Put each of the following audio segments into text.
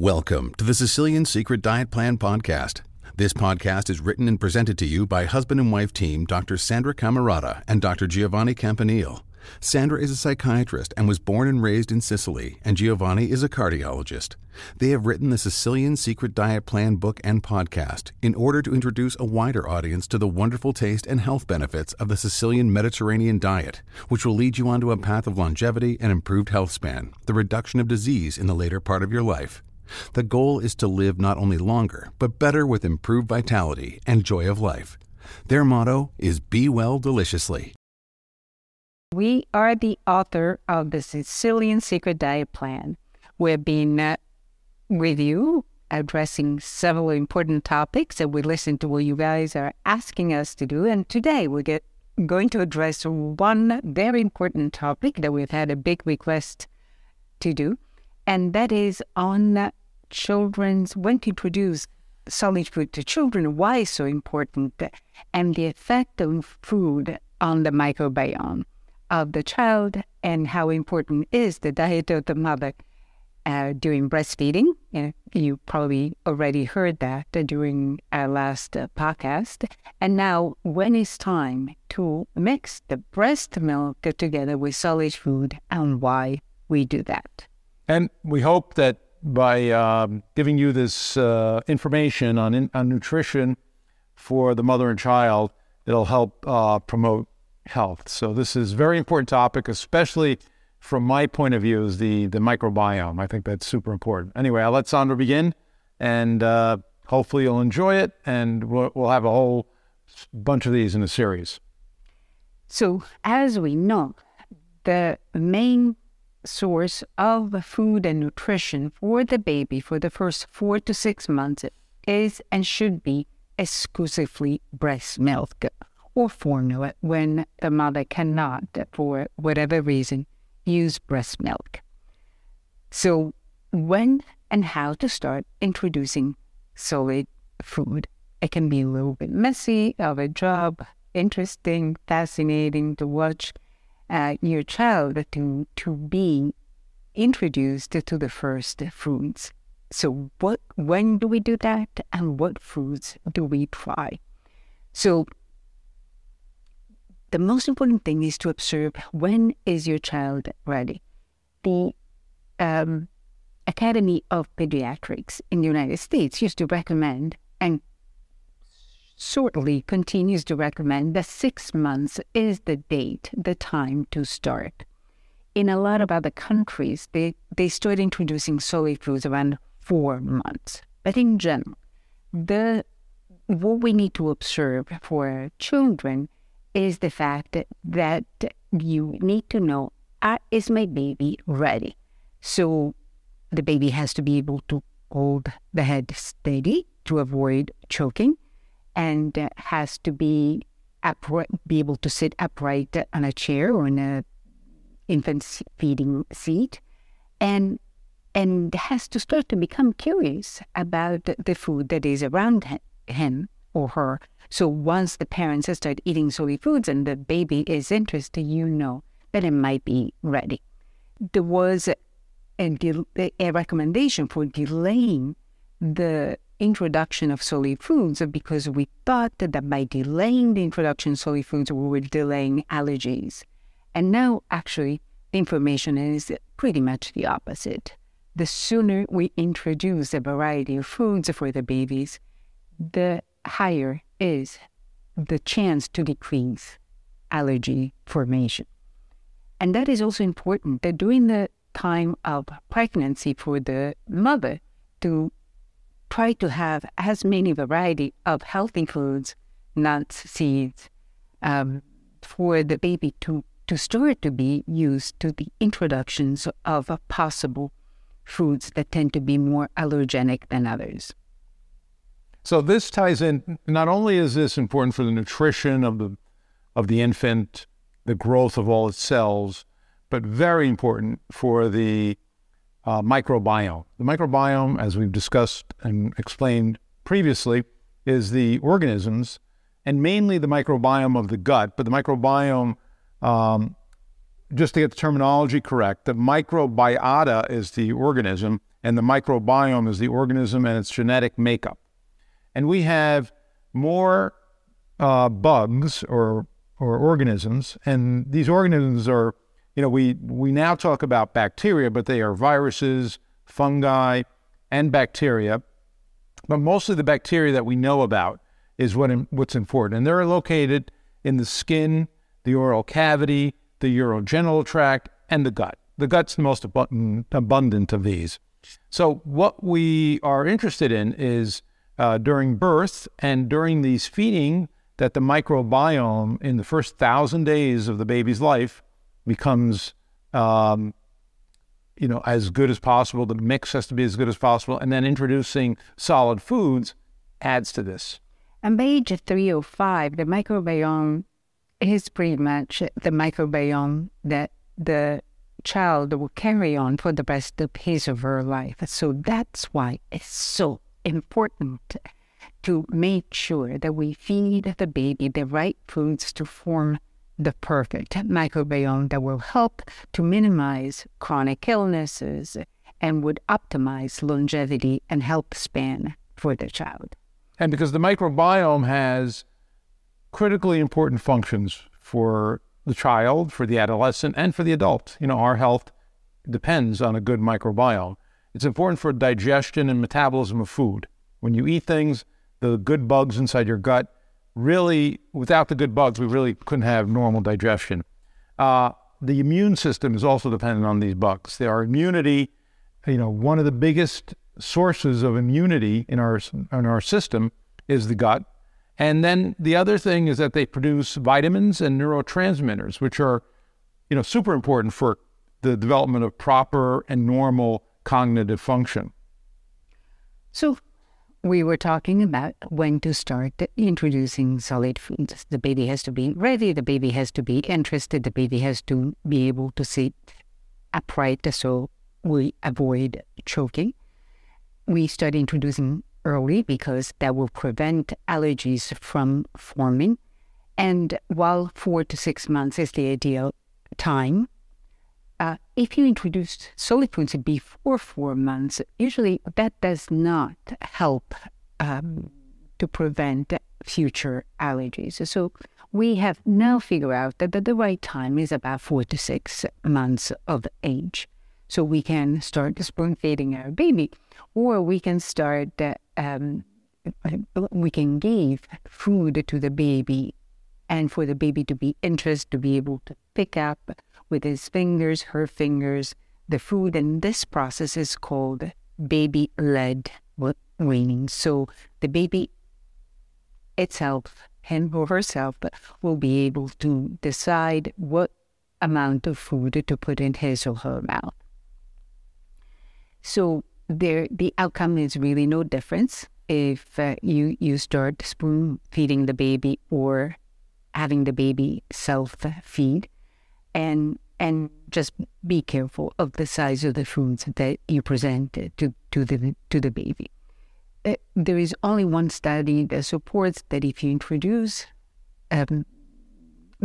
Welcome to the Sicilian Secret Diet Plan podcast. This podcast is written and presented to you by husband and wife team Dr. Sandra Cammarata and Dr. Giovanni Campanile. Sandra is a psychiatrist and was born and raised in Sicily, and Giovanni is a cardiologist. They have written the Sicilian Secret Diet Plan book and podcast in order to introduce a wider audience to the wonderful taste and health benefits of the Sicilian Mediterranean diet, which will lead you onto a path of longevity and improved health span, the reduction of disease in the later part of your life. The goal is to live not only longer, but better with improved vitality and joy of life. Their motto is Be Well Deliciously. We are the author of the Sicilian Secret Diet Plan. We've been uh, with you addressing several important topics that we listen to what you guys are asking us to do. And today we get going to address one very important topic that we've had a big request to do, and that is on children's when to introduce solid food to children, why it's so important, and the effect of food on the microbiome of the child, and how important is the diet of the mother uh, during breastfeeding. Uh, you probably already heard that during our last uh, podcast. And now, when it's time to mix the breast milk together with solid food, and why we do that. And we hope that by um, giving you this uh, information on, in, on nutrition for the mother and child, it'll help uh, promote health. So this is a very important topic, especially from my point of view, is the the microbiome. I think that's super important. Anyway, I'll let Sandra begin, and uh, hopefully you'll enjoy it, and we'll, we'll have a whole bunch of these in a series. So, as we know, the main source of food and nutrition for the baby for the first four to six months is and should be exclusively breast milk or formula when the mother cannot, for whatever reason, use breast milk. So, when and how to start introducing solid food. It can be a little bit messy of a job, interesting, fascinating to watch uh, your child to to be introduced to the first foods. So what when do we do that and what foods do we try? So the most important thing is to observe when is your child ready. The um, Academy of Pediatrics in the United States used to recommend and shortly continues to recommend that six months is the date, the time to start. In a lot of other countries, they, they start introducing solid foods around four months. But in general, the what we need to observe for children is the fact that, you need to know uh, is my baby ready? So the baby has to be able to hold the head steady to avoid choking and has to be upright, be able to sit upright on a chair or in a infant feeding seat, and and has to start to become curious about the food that is around him or her. So once the parents start eating solid foods and the baby is interested, you know that it might be ready. There was a, a recommendation for delaying the introduction of solid foods because we thought that by delaying the introduction of solid foods, we were delaying allergies. And now, actually, the information is pretty much the opposite. The sooner we introduce a variety of foods for the babies, the higher is the chance to decrease allergy formation. And that is also important that during the time of pregnancy for the mother to try to have as many variety of healthy foods, nuts, seeds, um, for the baby to, to start to be used to the introductions of possible foods that tend to be more allergenic than others. So this ties in. Not only is this important for the nutrition of the of the infant, the growth of all its cells, but very important for the uh, microbiome. The microbiome, as we've discussed and explained previously, is the organisms and mainly the microbiome of the gut. But the microbiome, um, just to get the terminology correct, the microbiota is the organism and the microbiome is the organism and its genetic makeup. And we have more uh, bugs or or organisms, and these organisms are, you know, we we now talk about bacteria, but they are viruses, fungi, and bacteria. But mostly the bacteria that we know about is what what's important, and they're located in the skin, the oral cavity, the urogenital tract, and the gut. The gut's the most abundant of these. So, what we are interested in is uh, during birth and during these feeding that the microbiome in the first thousand days of the baby's life becomes, um, you know, as good as possible. The mix has to be as good as possible, and then introducing solid foods adds to this. And by age 305, the microbiome is pretty much the microbiome that the child will carry on for the rest of his or her life. So that's why it's so important to make sure that we feed the baby the right foods to form the perfect microbiome that will help to minimize chronic illnesses and would optimize longevity and health span for the child. And because the microbiome has critically important functions for the child, for the adolescent, and for the adult. You know, our health depends on a good microbiome. It's important for digestion and metabolism of food. When you eat things, the good bugs inside your gut, really, without the good bugs, we really couldn't have normal digestion. Uh, the immune system is also dependent on these bugs. Our immunity, you know, one of the biggest sources of immunity in our in our system is the gut. And then the other thing is that they produce vitamins and neurotransmitters, which are, you know, super important for the development of proper and normal cognitive function. So we were talking about when to start introducing solid foods. The baby has to be ready, the baby has to be interested, the baby has to be able to sit upright so we avoid choking we start introducing early because that will prevent allergies from forming. And while four to six months is the ideal time, uh, if you introduce solid foods before four months, usually that does not help um, to prevent future allergies. So we have now figured out that the right time is about four to six months of age so we can start spoon feeding our baby, or we can start um, we can give food to the baby, and for the baby to be interested to be able to pick up with his fingers, her fingers, the food, and this process is called baby-led weaning. So the baby itself, him or herself, will be able to decide what amount of food to put in his or her mouth. So there, the outcome is really no difference if uh, you you start spoon feeding the baby or having the baby self feed, and and just be careful of the size of the foods that you present to to the to the baby. Uh, there is only one study that supports that if you introduce um,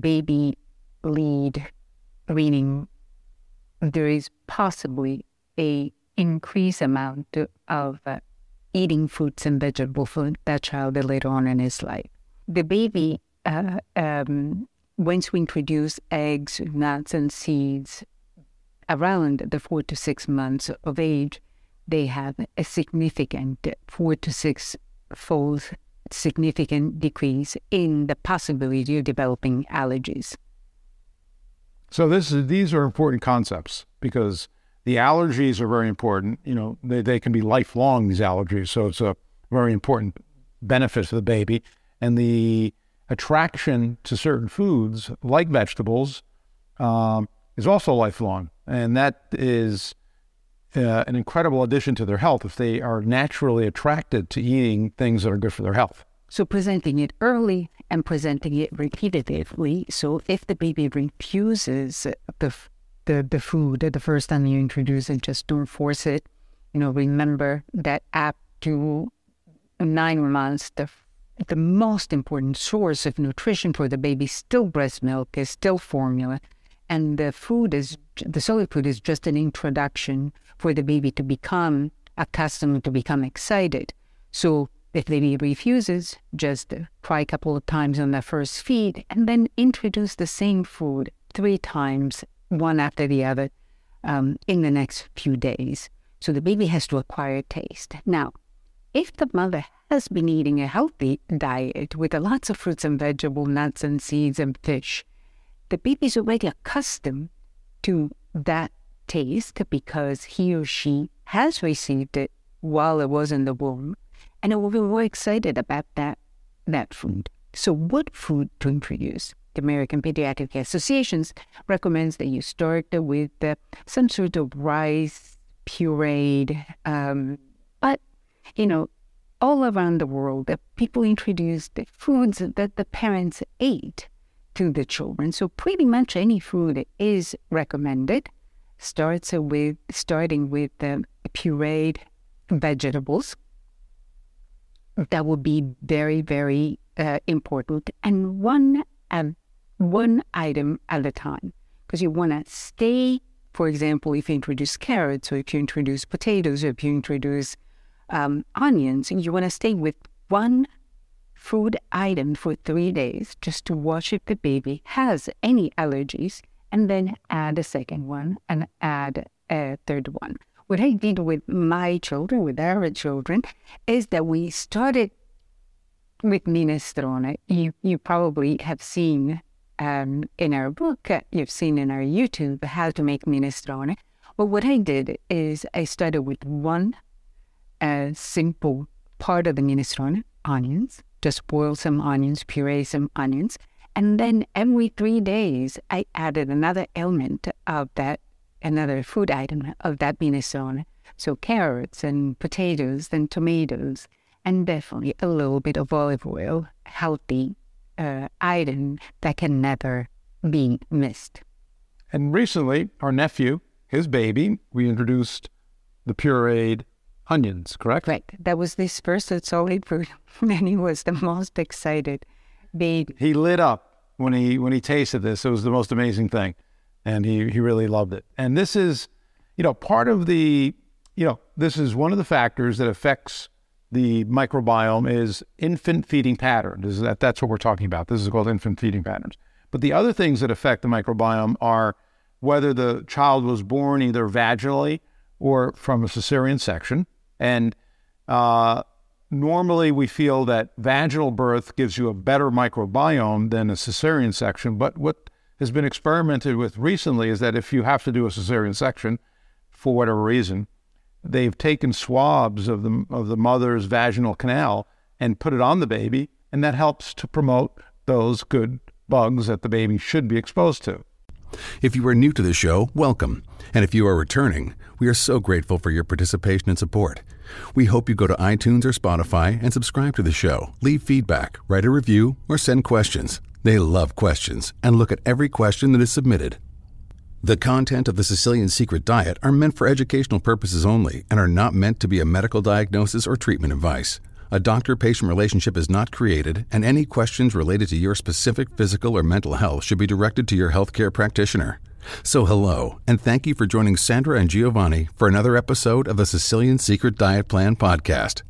baby lead weaning, there is possibly a increase amount of uh, eating fruits and vegetable food that child later on in his life. The baby, uh, um, once we introduce eggs, nuts, and seeds around the four to six months of age, they have a significant four to six fold significant decrease in the possibility of developing allergies. So this is, these are important concepts because the allergies are very important. You know, they, they can be lifelong, these allergies. So it's a very important benefit for the baby. And the attraction to certain foods, like vegetables, um, is also lifelong. And that is uh, an incredible addition to their health if they are naturally attracted to eating things that are good for their health. So presenting it early and presenting it repeatedly. So if the baby refuses the the, the food the first time you introduce it, just don't force it. You know, remember that up to nine months, the the most important source of nutrition for the baby still breast milk, is still formula, and the food is the solid food is just an introduction for the baby to become accustomed to become excited. So if the baby refuses, just try a couple of times on the first feed and then introduce the same food three times, one after the other, um, in the next few days. So the baby has to acquire taste. Now, if the mother has been eating a healthy diet with lots of fruits and vegetables, nuts and seeds and fish, the baby is already accustomed to that taste because he or she has received it while it was in the womb and it will be more excited about that that food. So what food to introduce? The American Pediatric Associations recommends that you start with uh, some sort of rice pureed, um, you know, all around the world, that people introduced the foods that the parents ate to the children. So pretty much any food is recommended. Starts with starting with the pureed vegetables. That would be very, very uh, important, and one um, one item at a time, because you want to stay. For example, if you introduce carrots, or if you introduce potatoes, or if you introduce um, onions, you want to stay with one food item for three days just to watch if the baby has any allergies, and then add a second one and add a third one. What I did with my children, with our children, is that we started with minestrone. You, you probably have seen um, in our book, you've seen in our YouTube how to make minestrone. But what I did is I started with one uh, simple part of the minestrone, onions, just boil some onions, puree some onions. And then every three days, I added another element of that, another food item of that minestrone. So carrots and potatoes and tomatoes, and definitely a little bit of olive oil, healthy uh, item that can never be missed. And recently, our nephew, his baby, we introduced the pureed onions, correct? Right. That was this first solid food, and he was the most excited baby. He lit up when he when he tasted this. It was the most amazing thing, and he he really loved it. And this is, you know, part of the, you know, this is one of the factors that affects the microbiome is infant feeding pattern. Is that that's what we're talking about? This is called infant feeding patterns. But the other things that affect the microbiome are whether the child was born either vaginally or from a cesarean section, and uh, normally we feel that vaginal birth gives you a better microbiome than a cesarean section. But what has been experimented with recently is that if you have to do a cesarean section for whatever reason, they've taken swabs of the of the mother's vaginal canal and put it on the baby, and that helps to promote those good bugs that the baby should be exposed to. If you are new to the show, welcome. And if you are returning, we are so grateful for your participation and support. We hope you go to iTunes or Spotify and subscribe to the show, leave feedback, write a review, or send questions. They love questions and look at every question that is submitted. The content of the Sicilian Secret Diet are meant for educational purposes only and are not meant to be a medical diagnosis or treatment advice. A doctor patient relationship is not created, and any questions related to your specific physical or mental health should be directed to your healthcare practitioner. So, hello, and thank you for joining Sandra and Giovanni for another episode of the Sicilian Secret Diet Plan podcast.